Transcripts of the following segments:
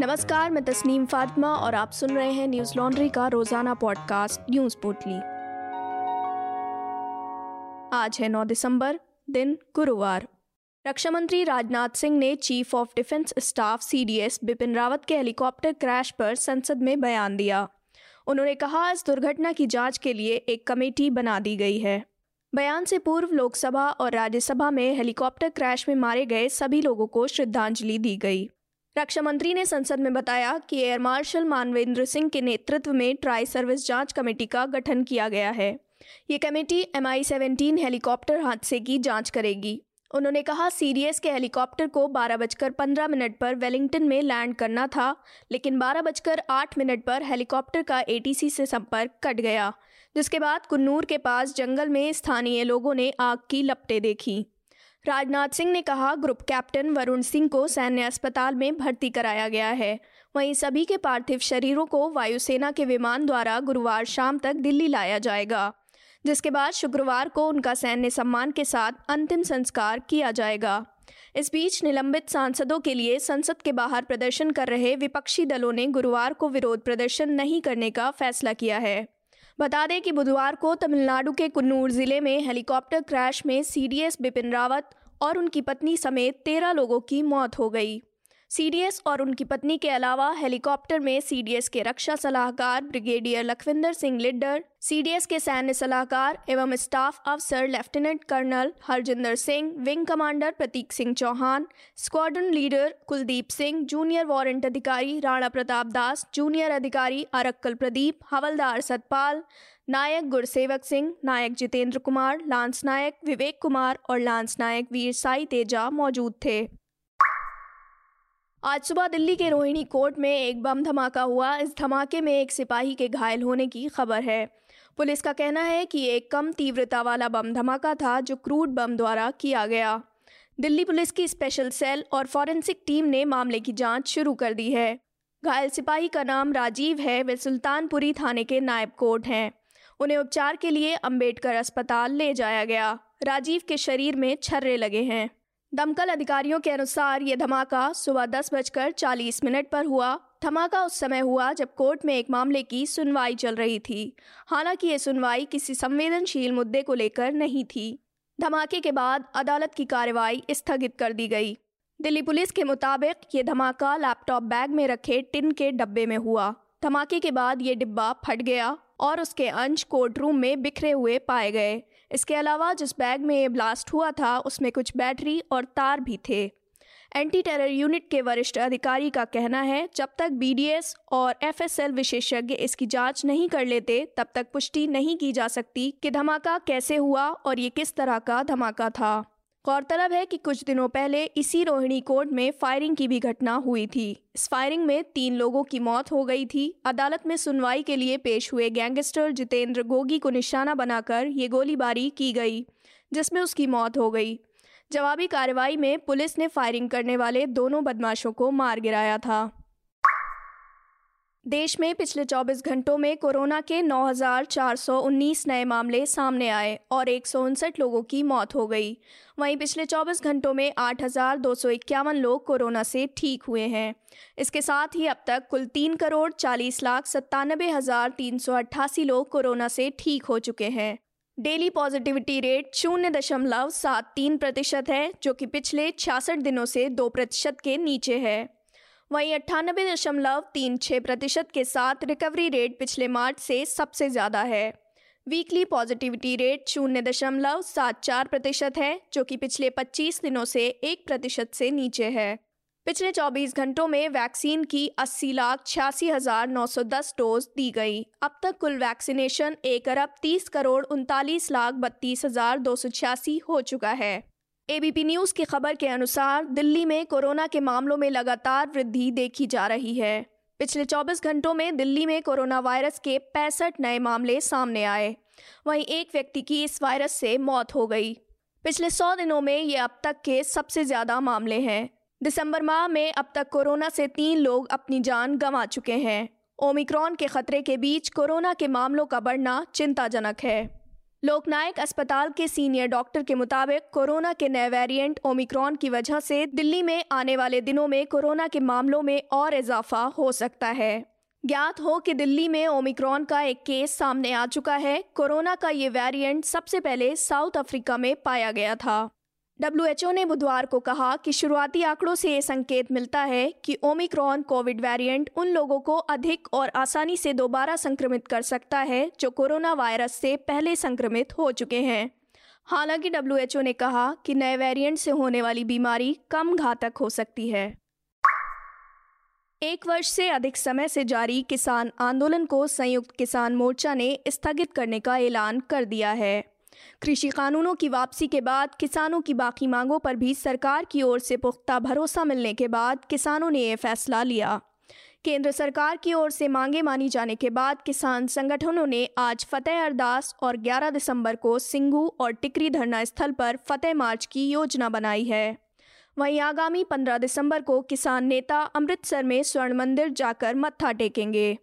नमस्कार, मैं तस्नीम फातिमा और आप सुन रहे हैं न्यूज़ लॉन्ड्री का रोज़ाना पॉडकास्ट न्यूज़ पोटली। आज है 9 दिसंबर, दिन गुरुवार। रक्षा मंत्री राजनाथ सिंह ने chief of defence staff CDS Bipin Rawat के हेलीकॉप्टर क्रैश पर संसद में बयान दिया। उन्होंने कहा, इस दुर्घटना की जाँच के लिए एक कमेटी बना दी गई है। बयान से पूर्व लोकसभा और राज्यसभा में हेलीकॉप्टर क्रैश में मारे गए सभी लोगों को श्रद्धांजलि दी गई। रक्षा मंत्री ने संसद में बताया कि एयर मार्शल मानवेंद्र सिंह के नेतृत्व में ट्राई सर्विस जाँच कमेटी का गठन किया गया है। ये committee M I seventeen helicopter हादसे की जाँच करेगी। उन्होंने कहा, सीडीएस के हेलीकॉप्टर को बारह बजकर पंद्रह मिनट पर वेलिंगटन में लैंड करना था, लेकिन बारह बजकर आठ मिनट पर हेलीकॉप्टर का एटीसी से संपर्क कट गया, जिसके बाद कुन्नूर के पास जंगल में स्थानीय लोगों ने आग की लपटें देखी। राजनाथ सिंह ने कहा, ग्रुप कैप्टन वरुण सिंह को सैन्य अस्पताल में भर्ती कराया गया है। वहीं सभी के पार्थिव शरीरों को वायुसेना के विमान द्वारा गुरुवार शाम तक दिल्ली लाया जाएगा, जिसके बाद शुक्रवार को उनका सैन्य सम्मान के साथ अंतिम संस्कार किया जाएगा। इस बीच निलंबित सांसदों के लिए संसद के बाहर प्रदर्शन कर रहे विपक्षी दलों ने गुरुवार को विरोध प्रदर्शन नहीं करने का फैसला किया है। बता दें कि बुधवार को तमिलनाडु के कन्नूर ज़िले में हेलीकॉप्टर क्रैश में सीडीएस बिपिन रावत और उनकी पत्नी समेत तेरह लोगों की मौत हो गई। सीडीएस और उनकी पत्नी के अलावा हेलीकॉप्टर में सीडीएस के रक्षा सलाहकार ब्रिगेडियर लखविंदर सिंह लिड्डर, सीडीएस के सैन्य सलाहकार एवं स्टाफ अफसर lieutenant colonel Harjinder Singh, wing commander Prateek Singh Chauhan, squadron leader Kuldeep Singh, junior warrant अधिकारी राणा प्रताप दास, जूनियर अधिकारी अरक्कल प्रदीप, हवलदार सतपाल, नायक गुरसेवक सिंह, नायक जितेंद्र कुमार, लांस नायक विवेक कुमार और लांस नायक वीर साई तेजा मौजूद थे। आज सुबह दिल्ली के रोहिणी कोर्ट में एक बम धमाका हुआ। इस धमाके में एक सिपाही के घायल होने की खबर है। पुलिस का कहना है कि एक कम तीव्रता वाला बम धमाका था जो क्रूड बम द्वारा किया गया। दिल्ली पुलिस की स्पेशल सेल और फॉरेंसिक टीम ने मामले की जाँच शुरू कर दी है। घायल सिपाही का नाम राजीव है। वे सुल्तानपुरी थाने के नायब कोर्ट हैं। उन्हें उपचार के लिए अंबेडकर अस्पताल ले जाया गया। राजीव के शरीर में छर्रे लगे हैं। दमकल अधिकारियों के अनुसार ये धमाका सुबह दस बजकर चालीस मिनट पर हुआ। धमाका उस समय हुआ जब कोर्ट में एक मामले की सुनवाई चल रही थी। हालाँकि ये सुनवाई किसी संवेदनशील मुद्दे को लेकर नहीं थी। धमाके के बाद अदालत की कार्रवाई स्थगित कर दी गई। दिल्ली पुलिस के मुताबिक ये धमाका लैपटॉप बैग में रखे टिन के डब्बे में हुआ। धमाके के बाद ये डिब्बा फट गया और उसके अंश कोर्ट रूम में बिखरे हुए पाए गए। इसके अलावा जिस बैग में ये ब्लास्ट हुआ था, उसमें कुछ बैटरी और तार भी थे। एंटी टेरर यूनिट के वरिष्ठ अधिकारी का कहना है, जब तक बीडीएस और एफएसएल विशेषज्ञ इसकी जाँच नहीं कर लेते, तब तक पुष्टि नहीं की जा सकती कि धमाका कैसे हुआ और ये किस तरह का धमाका था। गौरतलब है कि कुछ दिनों पहले इसी रोहिणी कोर्ट में फायरिंग की भी घटना हुई थी। इस फायरिंग में तीन लोगों की मौत हो गई थी। अदालत में सुनवाई के लिए पेश हुए गैंगस्टर जितेंद्र गोगी को निशाना बनाकर ये गोलीबारी की गई, जिसमें उसकी मौत हो गई। जवाबी कार्रवाई में पुलिस ने फायरिंग करने वाले दोनों बदमाशों को मार गिराया था। देश में पिछले 24 घंटों में कोरोना के 9,419 नए मामले सामने आए और एक सौ उनसठ लोगों की मौत हो गई। वहीं पिछले 24 घंटों में आठ हज़ार दो सौ इक्यावन लोग कोरोना से ठीक हुए हैं। इसके साथ ही अब तक कुल तीन करोड़ चालीस लाख सत्तानबे हज़ार तीन सौ अट्ठासी लोग कोरोना से ठीक हो चुके हैं। डेली पॉजिटिविटी रेट शून्य दशमलव सात तीन प्रतिशत है जो कि पिछले छियासठ दिनों से दो प्रतिशत के नीचे है। वहीं अट्ठानबे दशमलव तीन छः प्रतिशत के साथ रिकवरी रेट पिछले मार्च से सबसे ज़्यादा है। वीकली पॉजिटिविटी रेट शून्य दशमलव सात चार प्रतिशत है, जो कि पिछले 25 दिनों से एक प्रतिशत से नीचे है। पिछले 24 घंटों में वैक्सीन की अस्सी लाख छियासी हज़ार नौ सौ दस डोज दी गई। अब तक कुल वैक्सीनेशन एक अरब तीस करोड़ उनतालीस लाख बत्तीस हज़ार दो सौ छियासी हो चुका है। एबीपी न्यूज़ की खबर के अनुसार दिल्ली में कोरोना के मामलों में लगातार वृद्धि देखी जा रही है। पिछले 24 घंटों में दिल्ली में कोरोना वायरस के पैंसठ नए मामले सामने आए। वहीं एक व्यक्ति की इस वायरस से मौत हो गई। पिछले 100 दिनों में ये अब तक के सबसे ज़्यादा मामले हैं। दिसंबर माह में अब तक कोरोना से तीन लोग अपनी जान गंवा चुके हैं। ओमिक्रॉन के खतरे के बीच कोरोना के मामलों का बढ़ना चिंताजनक है। लोकनायक अस्पताल के सीनियर डॉक्टर के मुताबिक कोरोना के नए वेरिएंट ओमिक्रॉन की वजह से दिल्ली में आने वाले दिनों में कोरोना के मामलों में और इजाफा हो सकता है। ज्ञात हो कि दिल्ली में ओमिक्रॉन का एक केस सामने आ चुका है। कोरोना का ये वेरिएंट सबसे पहले साउथ अफ्रीका में पाया गया था। डब्ल्यूएचओ ने बुधवार को कहा कि शुरुआती आंकड़ों से ये संकेत मिलता है कि ओमिक्रॉन कोविड वेरिएंट उन लोगों को अधिक और आसानी से दोबारा संक्रमित कर सकता है जो कोरोना वायरस से पहले संक्रमित हो चुके हैं। हालाँकि डब्ल्यूएचओ ने कहा कि नए वेरिएंट से होने वाली बीमारी कम घातक हो सकती है। एक वर्ष से अधिक समय से जारी किसान आंदोलन को संयुक्त किसान मोर्चा ने स्थगित करने का ऐलान कर दिया है। कृषि कानूनों की वापसी के बाद किसानों की बाकी मांगों पर भी सरकार की ओर से पुख्ता भरोसा मिलने के बाद किसानों ने यह फैसला लिया। केंद्र सरकार की ओर से मांगे मानी जाने के बाद किसान संगठनों ने आज फतेह अरदास और 11 दिसंबर को सिंघू और टिकरी धरना स्थल पर फतेह मार्च की योजना बनाई है। वहीं आगामी 15 दिसंबर को किसान नेता अमृतसर में स्वर्ण मंदिर जाकर मत्था टेकेंगे।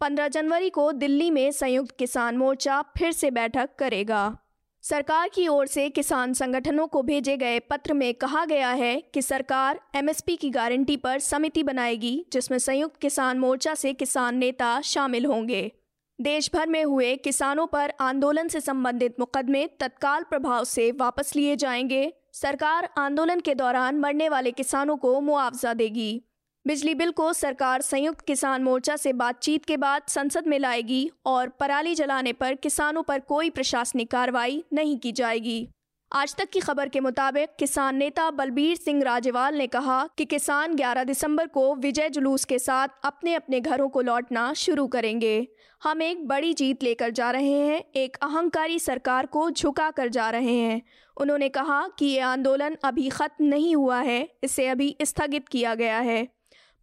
15 जनवरी को दिल्ली में संयुक्त किसान मोर्चा फिर से बैठक करेगा। सरकार की ओर से किसान संगठनों को भेजे गए पत्र में कहा गया है कि सरकार एमएसपी की गारंटी पर समिति बनाएगी, जिसमें संयुक्त किसान मोर्चा से किसान नेता शामिल होंगे। देश भर में हुए किसानों पर आंदोलन से संबंधित मुकदमे तत्काल प्रभाव से वापस लिए जाएँगे। सरकार आंदोलन के दौरान मरने वाले किसानों को मुआवजा देगी। बिजली बिल को सरकार संयुक्त किसान मोर्चा से बातचीत के बाद संसद में लाएगी और पराली जलाने पर किसानों पर कोई प्रशासनिक कार्रवाई नहीं की जाएगी। आज तक की खबर के मुताबिक किसान नेता बलबीर सिंह राजेवाल ने कहा कि किसान 11 दिसंबर को विजय जुलूस के साथ अपने अपने घरों को लौटना शुरू करेंगे। हम एक बड़ी जीत लेकर जा रहे हैं, एक अहंकारी सरकार को झुका कर जा रहे हैं। उन्होंने कहा कि ये आंदोलन अभी खत्म नहीं हुआ है, इसे अभी स्थगित किया गया है।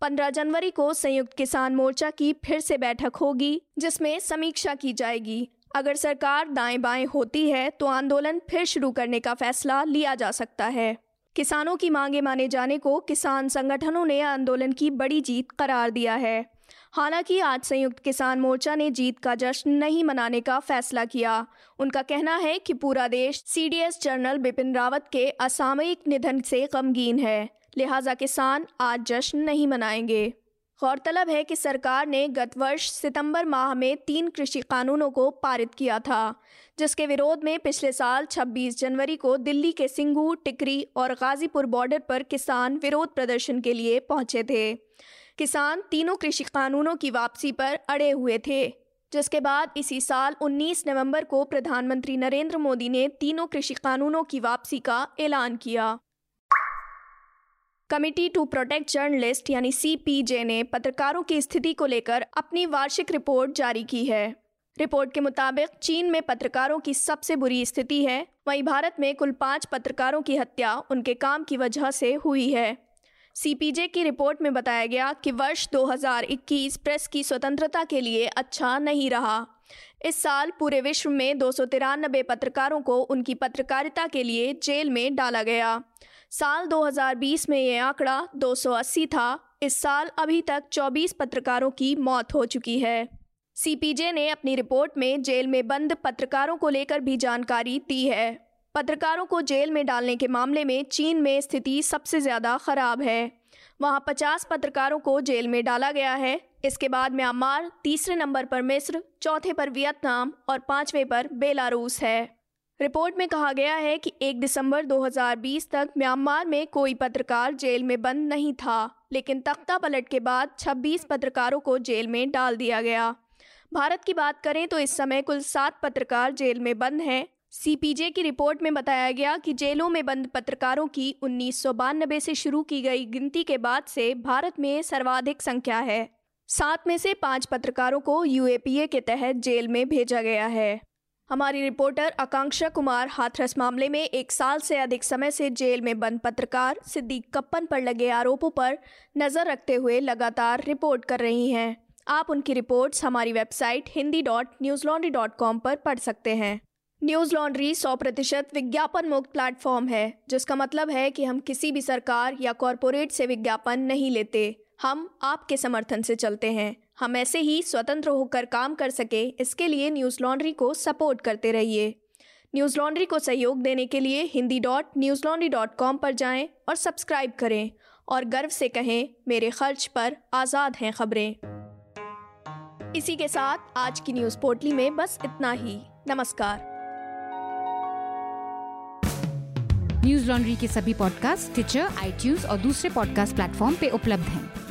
15 जनवरी को संयुक्त किसान मोर्चा की फिर से बैठक होगी, जिसमें समीक्षा की जाएगी। अगर सरकार दाएँ बाएँ होती है तो आंदोलन फिर शुरू करने का फैसला लिया जा सकता है। किसानों की मांगे माने जाने को किसान संगठनों ने आंदोलन की बड़ी जीत करार दिया है। हालाँकि आज संयुक्त किसान मोर्चा ने जीत का जश्न नहीं मनाने का फैसला किया। उनका कहना है कि पूरा देश सीडीएस जनरल बिपिन रावत के असामयिक निधन से गमगीन है। लिहाजा किसान आज जश्न नहीं मनाएँगे। गौरतलब है कि सरकार ने गत वर्ष सितंबर माह में तीन कृषि कानूनों को पारित किया था, जिसके विरोध में पिछले साल 26 जनवरी को दिल्ली के सिंगू, टिकरी और गाजीपुर बॉर्डर पर किसान विरोध प्रदर्शन के लिए पहुँचे थे। किसान तीनों कृषि कानूनों की वापसी पर अड़े हुए थे, जिसके बाद इसी साल 19 नवंबर को प्रधानमंत्री नरेंद्र मोदी ने तीनों कृषि कानूनों की वापसी का ऐलान किया। कमिटी टू प्रोटेक्ट जर्नलिस्ट यानी सी ने पत्रकारों की स्थिति को लेकर अपनी वार्षिक रिपोर्ट जारी की है। रिपोर्ट के मुताबिक चीन में पत्रकारों की सबसे बुरी स्थिति है। वहीं भारत में कुल पाँच पत्रकारों की हत्या उनके काम की वजह से हुई है। सीपीजे की रिपोर्ट में बताया गया कि वर्ष 2021 प्रेस की स्वतंत्रता के लिए अच्छा नहीं रहा। इस साल पूरे विश्व में दो सौ तिरानबे पत्रकारों को उनकी पत्रकारिता के लिए जेल में डाला गया। साल 2020 में ये आंकड़ा 280 था। इस साल अभी तक 24 पत्रकारों की मौत हो चुकी है। सीपीजे ने अपनी रिपोर्ट में जेल में बंद पत्रकारों को लेकर भी जानकारी दी है। पत्रकारों को जेल में डालने के मामले में चीन में स्थिति सबसे ज़्यादा खराब है। वहाँ 50 पत्रकारों को जेल में डाला गया है। इसके बाद म्यांमार तीसरे नंबर पर मिस्र, चौथे पर वियतनाम और पाँचवें पर बेलारूस है। रिपोर्ट में कहा गया है कि 1 दिसंबर 2020 तक म्यांमार में कोई पत्रकार जेल में बंद नहीं था, लेकिन तख्ता पलट के बाद 26 पत्रकारों को जेल में डाल दिया गया। भारत की बात करें तो इस समय कुल सात पत्रकार जेल में बंद हैं। सीपीजे की रिपोर्ट में बताया गया कि जेलों में बंद पत्रकारों की उन्नीस सौ बानबे से शुरू की गई गिनती के बाद से भारत में सर्वाधिक संख्या है। सात में से पाँच पत्रकारों को यूएपीए के तहत जेल में भेजा गया है। हमारी रिपोर्टर आकांक्षा कुमार हाथरस मामले में एक साल से अधिक समय से जेल में बंद पत्रकार सिद्दीक कप्पन पर लगे आरोपों पर नज़र रखते हुए लगातार रिपोर्ट कर रही हैं। आप उनकी रिपोर्ट्स हमारी website Hindi dot news laundry dot com पर पढ़ सकते हैं। न्यूज़ लॉन्ड्री सौ प्रतिशत विज्ञापन मुक्त प्लेटफॉर्म है, जिसका मतलब है कि हम किसी भी सरकार या कॉरपोरेट से विज्ञापन नहीं लेते। हम आपके समर्थन से चलते हैं। हम ऐसे ही स्वतंत्र होकर काम कर सके, इसके लिए न्यूज़ लॉन्ड्री को सपोर्ट करते रहिए। न्यूज़ लॉन्ड्री को सहयोग देने के लिए Hindi dot news laundry dot com पर जाएँ और सब्सक्राइब करें और गर्व से कहें, मेरे खर्च पर आज़ाद हैं खबरें। इसी के साथ आज की न्यूज़ पोर्टली में बस इतना ही। नमस्कार। न्यूज़ लॉन्ड्री के सभी पॉडकास्ट ट्विटर आई और दूसरे पॉडकास्ट प्लेटफॉर्म पे उपलब्ध हैं।